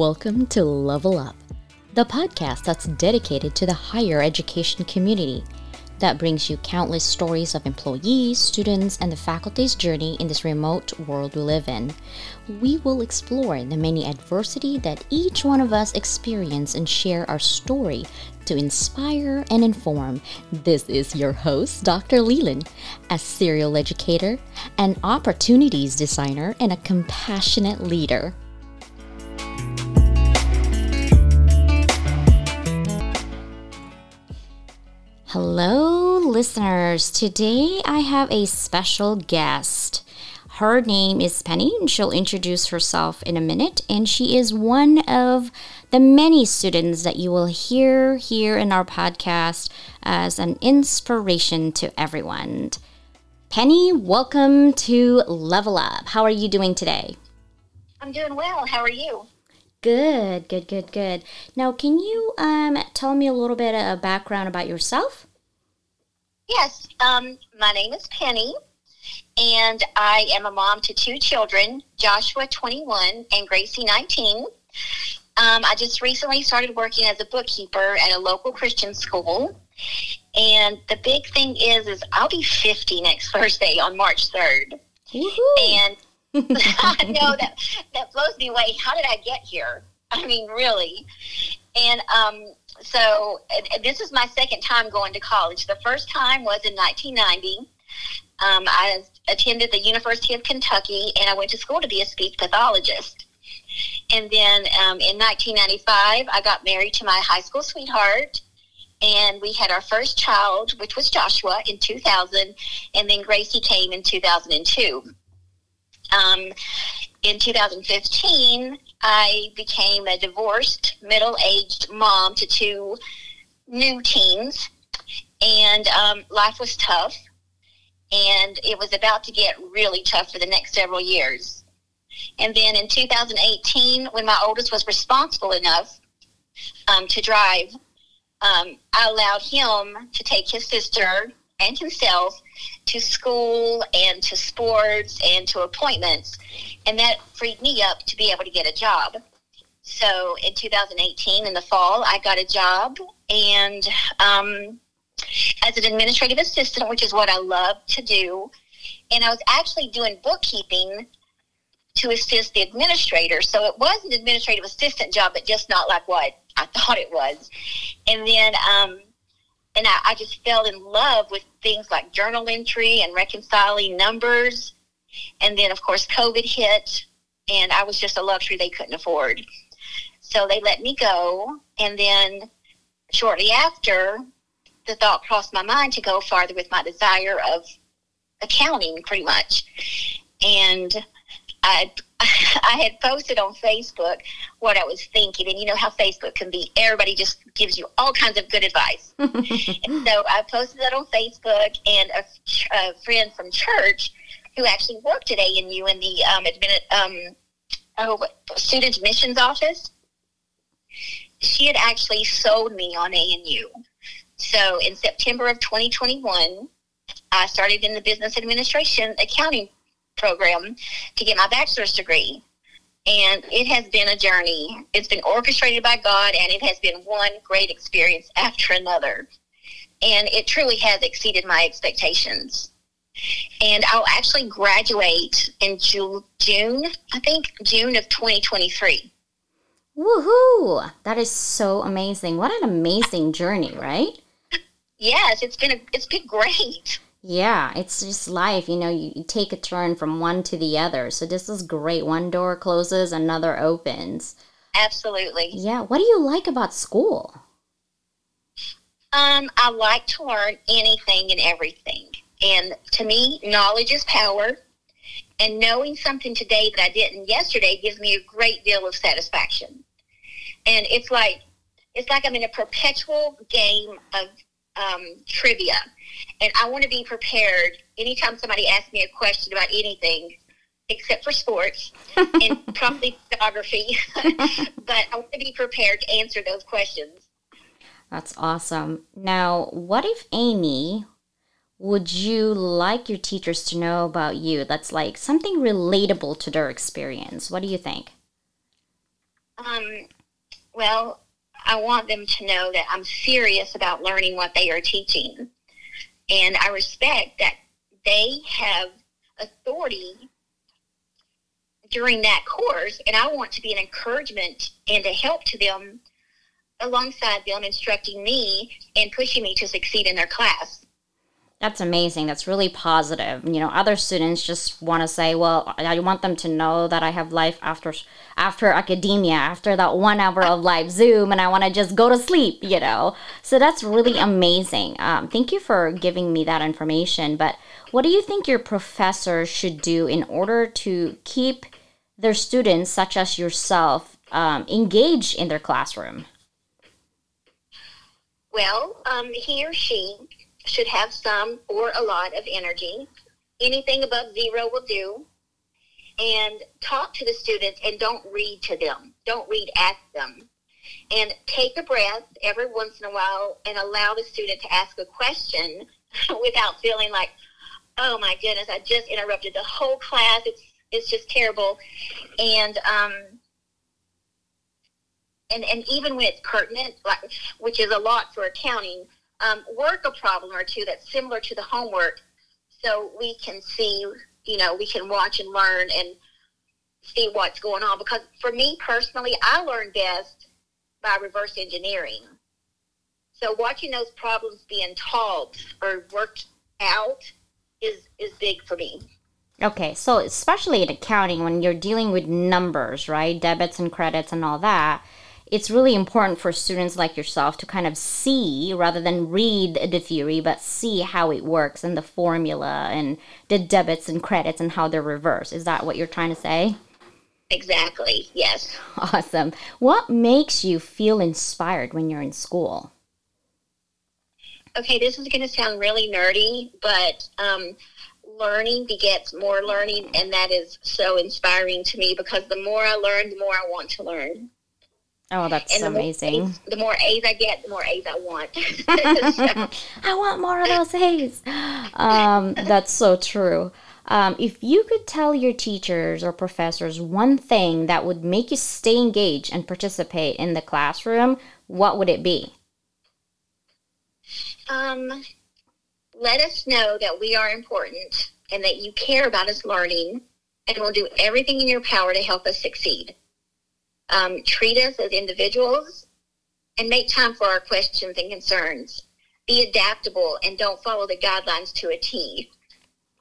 Welcome to Level Up, the podcast that's dedicated to the higher education community that brings you countless stories of employees, students, and the faculty's journey in this remote world we live in. We will explore the many adversity that each one of us experience and share our story to inspire and inform. This is your host, Dr. Leyland, a serial educator, an opportunities designer, and a compassionate leader. Hello, listeners. Today I have a special guest. Her name is Penny, and she'll introduce herself in a minute. And she is one of the many students that you will hear here in our podcast as an inspiration to everyone. Penny, welcome to Level Up. How are you doing today? I'm doing well. How are you? Good, good, good, good. Now, can you um, tell me a little bit of background about yourself? Yes. Um, my name is Penny, and I am a mom to two children, Joshua, 21, and Gracie, 19. Um, I just recently started working as a bookkeeper at a local Christian school. And the big thing is, is I'll be 50 next Thursday on March 3rd. Woohoo. And Know that that blows me away. How did I get here? I mean, really. And um, so this is my second time going to college. The first time was in 1990. Um, I attended the University of Kentucky, and I went to school to be a speech pathologist. And then um, in 1995, I got married to my high school sweetheart, and we had our first child, which was Joshua, in 2000, and then Gracie came in 2002. Um, in 2015, I became a divorced, middle aged mom to two new teens, and um, life was tough. And it was about to get really tough for the next several years. And then in 2018, when my oldest was responsible enough um, to drive, um, I allowed him to take his sister and himself to school and to sports and to appointments. And that freed me up to be able to get a job. So in 2018, in the fall, I got a job and um, as an administrative assistant, which is what I love to do. And I was actually doing bookkeeping to assist the administrator. So it was an administrative assistant job, but just not like what I thought it was. And then um, and I, I just fell in love with things like journal entry and reconciling numbers. And then, of course, COVID hit, and I was just a luxury they couldn't afford. So they let me go. And then, shortly after, the thought crossed my mind to go farther with my desire of accounting, pretty much. And I I had posted on Facebook what I was thinking, and you know how Facebook can be. Everybody just gives you all kinds of good advice. and so I posted that on Facebook, and a, a, friend from church who actually worked at ANU in the um, admin, um, oh, student admissions office, she had actually sold me on ANU. So in September of 2021, I started in the business administration accounting program to get my bachelor's degree. And it has been a journey. It's been orchestrated by God, and it has been one great experience after another. And it truly has exceeded my expectations. And I'll actually graduate in June, I think, June of 2023. Woohoo! That is so amazing. What an amazing journey, right? Yes, it's been a, it's been great. Yeah, it's just life. You know, you, you, take a turn from one to the other. So this is great. One door closes, another opens. Absolutely. Yeah. What do you like about school? Um, I like to learn anything and everything. And to me, knowledge is power. And knowing something today that I didn't yesterday gives me a great deal of satisfaction. And it's like it's like I'm in a perpetual game of um, trivia and I want to be prepared anytime somebody asks me a question about anything except for sports and probably geography. but I want to be prepared to answer those questions. That's awesome. Now, what if Amy would you like your teachers to know about you that's like something relatable to their experience? What do you think? Um, well, I want them to know that I'm serious about learning what they are teaching. And I respect that they have authority during that course. And I want to be an encouragement and a help to them alongside them instructing me and pushing me to succeed in their class. That's amazing. That's really positive. You know, other students just want to say, "Well, I want them to know that I have life after after academia, after that 1 hour of live Zoom and I want to just go to sleep," you know. So that's really amazing. Um, thank you for giving me that information, but what do you think your professors should do in order to keep their students such as yourself um, engaged in their classroom? Well, um, he or she should have some or a lot of energy. Anything above zero will do. And talk to the students and don't read to them. Don't read at them. And take a breath every once in a while and allow the student to ask a question without feeling like, oh my goodness, I just interrupted the whole class. It's it's just terrible. And um, and and even when it's pertinent, like which is a lot for accounting, um, work a problem or two that's similar to the homework, so we can see, you know, we can watch and learn and see what's going on. Because for me personally, I learn best by reverse engineering. So watching those problems being solved or worked out is is big for me. Okay, so especially in accounting, when you're dealing with numbers, right, debits and credits and all that, it's really important for students like yourself to kind of see rather than read the theory, but see how it works and the formula and the debits and credits and how they're reversed. Is that what you're trying to say? Exactly, yes. Awesome. What makes you feel inspired when you're in school? Okay, this is going to sound really nerdy, but um, learning begets more learning, and that is so inspiring to me because the more I learn, the more I want to learn. Oh, that's and the amazing. More A's, the more A's I get, the more A's I want. I want more of those A's. Um, that's so true. Um, if you could tell your teachers or professors one thing that would make you stay engaged and participate in the classroom, what would it be? Um, let us know that we are important and that you care about us learning and will do everything in your power to help us succeed um, treat us as individuals, and make time for our questions and concerns. Be adaptable and don't follow the guidelines to a T.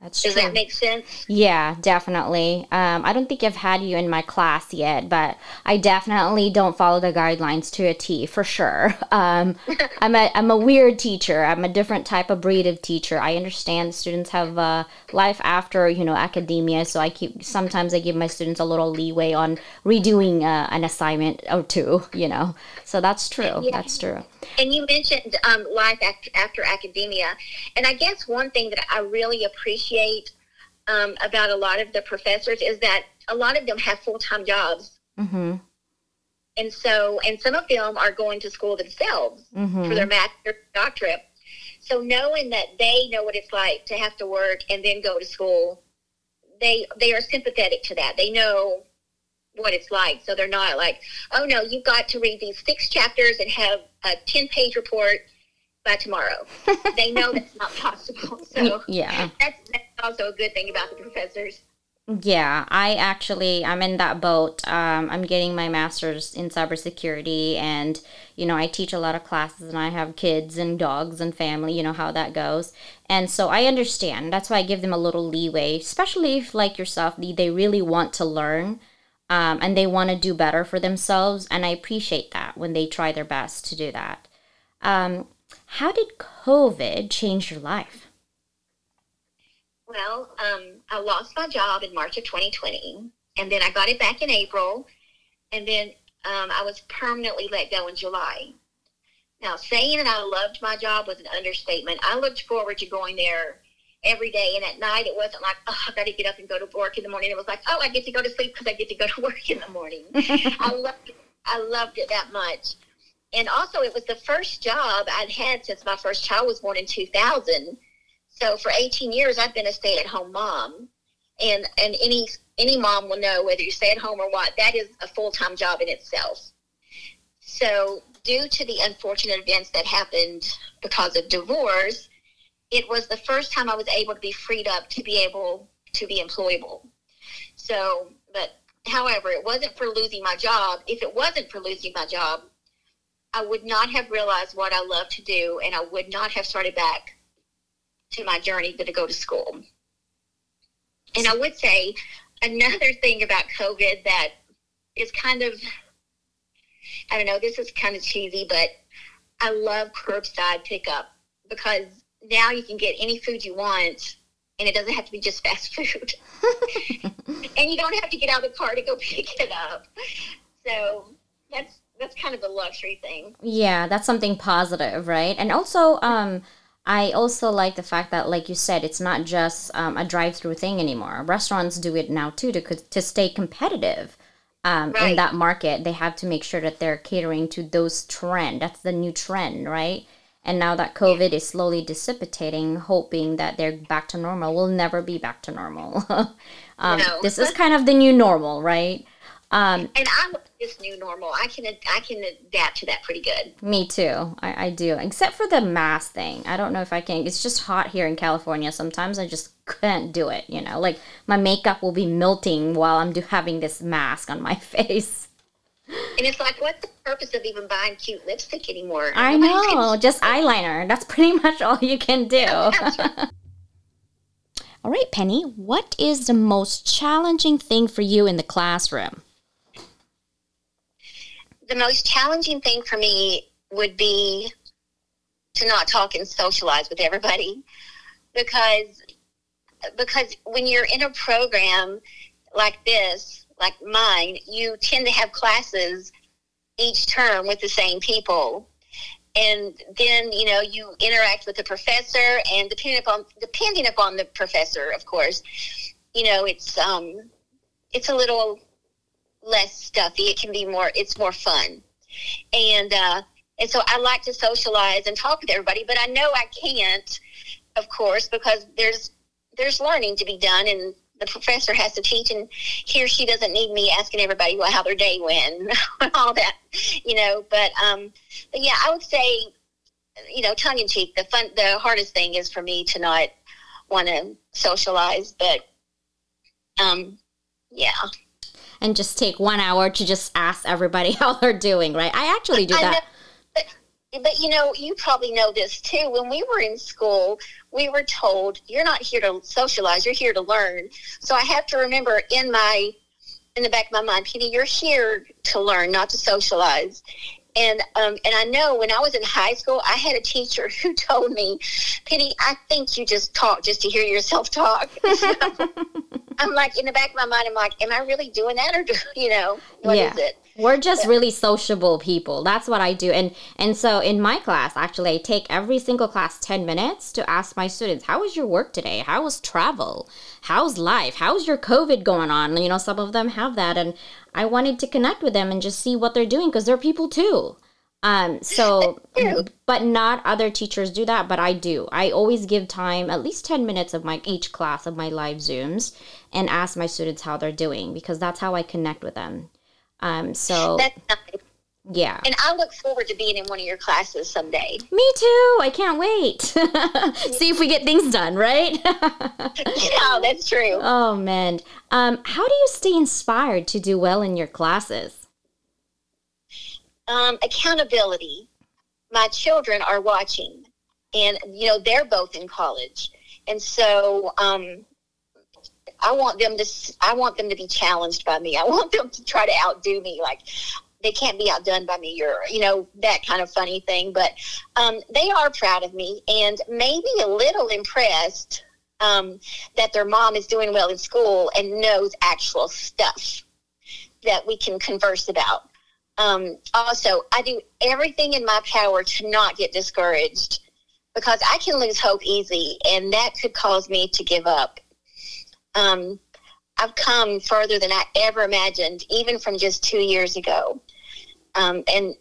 That's Does true. that make sense? Yeah, definitely. Um, I don't think I've had you in my class yet, but I definitely don't follow the guidelines to a T for sure. Um, I'm a I'm a weird teacher. I'm a different type of breed of teacher. I understand students have uh, life after you know academia, so I keep sometimes I give my students a little leeway on redoing uh, an assignment or two. You know, so that's true. Yeah. That's true. And you mentioned um, life after, after academia, and I guess one thing that I really appreciate um, about a lot of the professors is that a lot of them have full time jobs. Mm-hmm. And so, and some of them are going to school themselves Mm-hmm. for their master's doctorate. So knowing that they know what it's like to have to work and then go to school, they they are sympathetic to that. They know what it's like. So they're not like, oh no, you've got to read these six chapters and have a ten page report by tomorrow. they know that's not possible. So Yeah. that's, that's also a good thing about the professors. Yeah, I actually I'm in that boat. Um, I'm getting my master's in cybersecurity, and you know I teach a lot of classes, and I have kids and dogs and family. You know how that goes, and so I understand. That's why I give them a little leeway, especially if like yourself, they really want to learn, um, and they want to do better for themselves, and I appreciate that when they try their best to do that. Um, how did COVID change your life? Well, um, I lost my job in March of 2020, and then I got it back in April, and then um, I was permanently let go in July. Now, saying that I loved my job was an understatement. I looked forward to going there every day, and at night it wasn't like, oh, I got to get up and go to work in the morning. It was like, oh, I get to go to sleep because I get to go to work in the morning. I loved it. I loved it that much. And also, it was the first job I'd had since my first child was born in 2000. So for 18 years, I've been a stay-at-home mom. and and any any mom will know whether you stay at home or what that is a full-time job in itself so due to the unfortunate events that happened because of divorce it was the first time i was able to be freed up to be able to be employable. So but however it wasn't for losing my job. If it wasn't for losing my job i would not have realized what i love to do and i would not have started back to my journey to go to school. And I would say another thing about COVID that is kind of, I don't know, this is kind of cheesy, but I love curbside pickup because now you can get any food you want and it doesn't have to be just fast food. and you don't have to get out of the car to go pick it up. So that's that's kind of a luxury thing. Yeah, that's something positive, right? And also, um, I also like the fact that, like you said, it's not just um, a drive-through thing anymore. Restaurants do it now too to to stay competitive um, right. in that market. They have to make sure that they're catering to those trend. That's the new trend, right? And now that COVID is slowly dissipating, hoping that they're back to normal, we'll never be back to normal. um, no. This is kind of the new normal, right? Um, and I love this new normal. I can I can adapt to that pretty good. Me too. I, I do. Except for the mask thing. I don't know if I can. It's just hot here in California. Sometimes I just can't do it. You know, like my makeup will be melting while I'm do, having this mask on my face. And it's like, what's the purpose of even buying cute lipstick anymore? I know, just eyeliner. That's pretty much all you can do. all right, Penny, what is the most challenging thing for you in the classroom? the most challenging thing for me would be to not talk and socialize with everybody because because when you're in a program like this like mine you tend to have classes each term with the same people and then you know you interact with the professor and depending upon depending upon the professor of course you know it's um it's a little less stuffy. It can be more. It's more fun, and uh, and so I like to socialize and talk with everybody. But I know I can't, of course, because there's there's learning to be done, and the professor has to teach, and he or she doesn't need me asking everybody how their day went, and all that, you know. But um, but yeah, I would say, you know, tongue in cheek, the fun, the hardest thing is for me to not want to socialize, but um, yeah and just take one hour to just ask everybody how they're doing, right? I actually do that. But, you know, you probably know this too. When we were in school, we were told you're not here to socialize, you're here to learn. So I have to remember in my in the back of my mind, Penny, you're here to learn, not to socialize. And um, and I know when I was in high school, I had a teacher who told me, Penny, I think you just talk just to hear yourself talk. I'm like in the back of my mind, I'm like, am I really doing that, or do, you know, what yeah. is it? We're just really sociable people. That's what I do. And and so in my class, actually, I take every single class 10 minutes to ask my students, how was your work today? How was travel? How's life? How's your COVID going on? You know, some of them have that. And I wanted to connect with them and just see what they're doing because they're people too. Um, so, but not other teachers do that, but I do. I always give time, at least 10 minutes of my each class of my live Zooms, and ask my students how they're doing because that's how I connect with them. Um, so that's nice. Yeah. And I look forward to being in one of your classes someday. Me too. I can't wait. See if we get things done, right? yeah, that's true. Oh, man. Um, how do you stay inspired to do well in your classes? Um, accountability. My children are watching, and, you know, they're both in college. And so um, I want them to I want them to be challenged by me. I want them to try to outdo me. Like they can't be outdone by me or you know that kind of funny thing. But um, they are proud of me and maybe a little impressed um, that their mom is doing well in school and knows actual stuff that we can converse about. Um, also, I do everything in my power to not get discouraged because I can lose hope easy, and that could cause me to give up um, I've come further than I ever imagined, even from just two years ago. Um, and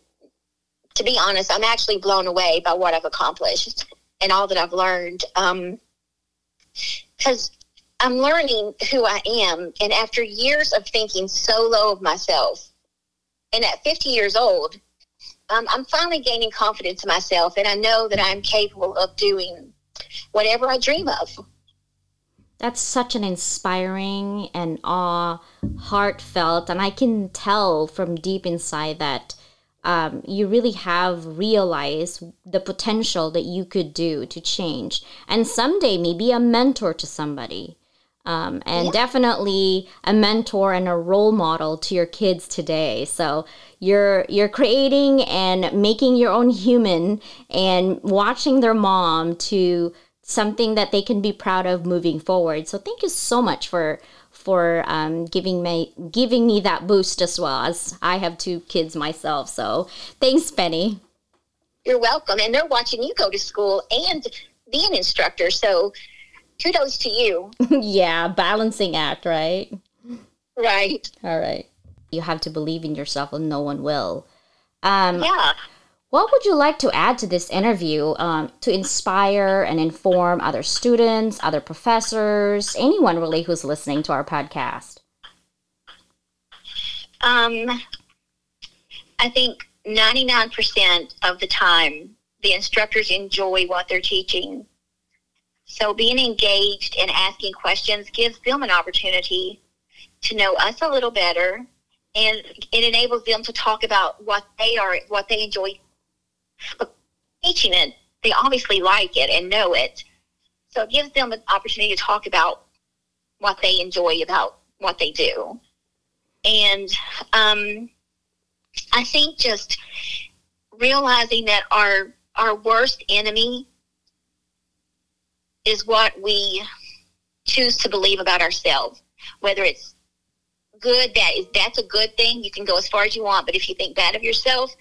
to be honest, I'm actually blown away by what I've accomplished and all that I've learned. Because um, I'm learning who I am. And after years of thinking so low of myself, and at 50 years old, um, I'm finally gaining confidence in myself. And I know that I'm capable of doing whatever I dream of. That's such an inspiring and awe, heartfelt, and I can tell from deep inside that um, you really have realized the potential that you could do to change, and someday maybe a mentor to somebody. Um, and yeah. definitely a mentor and a role model to your kids today. So you're you're creating and making your own human and watching their mom to something that they can be proud of moving forward. So thank you so much for for um, giving me giving me that boost as well as I have two kids myself. So thanks, Penny. You're welcome, and they're watching you go to school and be an instructor. So kudos to you. yeah, balancing act, right? Right. All right. You have to believe in yourself, and no one will. Um, yeah. What would you like to add to this interview um, to inspire and inform other students, other professors, anyone really who's listening to our podcast? Um, I think 99% of the time, the instructors enjoy what they're teaching. So being engaged and asking questions gives them an opportunity to know us a little better and it enables them to talk about what they are what they enjoy but teaching it, they obviously like it and know it. So it gives them an opportunity to talk about what they enjoy about what they do. And um, I think just realizing that our our worst enemy is what we choose to believe about ourselves. Whether it's good, that is that's a good thing. You can go as far as you want, but if you think bad of yourself,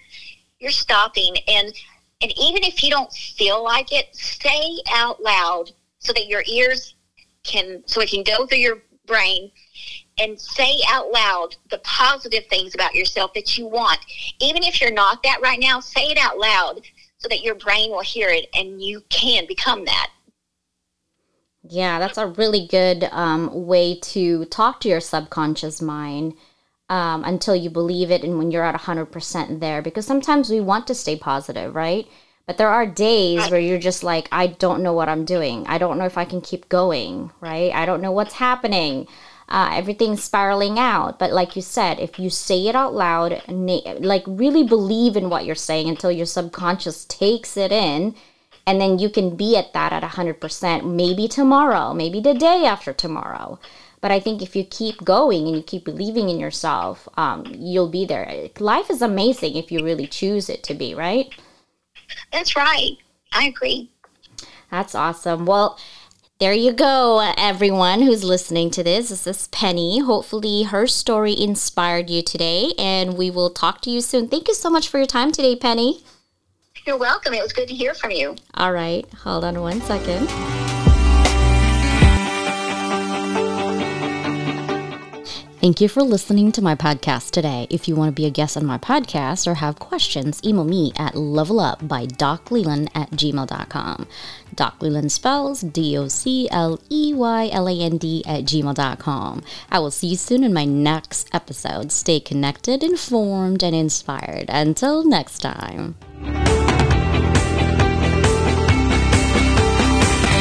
you're stopping and and even if you don't feel like it say out loud so that your ears can so it can go through your brain and say out loud the positive things about yourself that you want even if you're not that right now say it out loud so that your brain will hear it and you can become that yeah that's a really good um, way to talk to your subconscious mind um, until you believe it and when you're at 100% there because sometimes we want to stay positive right? But there are days where you're just like i don't know what i'm doing. I don't know if i can keep going right? I don't know what's happening. Uh, everything's spiraling out. But like you said if you say it out loud like really believe in what you're saying until your subconscious takes it in and then you can be at that at 100% maybe tomorrow maybe the day after tomorrow but I think if you keep going and you keep believing in yourself, um, you'll be there. Life is amazing if you really choose it to be, right? That's right. I agree. That's awesome. Well, there you go, everyone who's listening to this. This is Penny. Hopefully, her story inspired you today, and we will talk to you soon. Thank you so much for your time today, Penny. You're welcome. It was good to hear from you. All right. Hold on one second. Thank you for listening to my podcast today. If you want to be a guest on my podcast or have questions, email me at levelup by docleyland at gmail.com. Doc Leyland spells D O C L E Y L A N D at gmail.com. I will see you soon in my next episode. Stay connected, informed, and inspired. Until next time.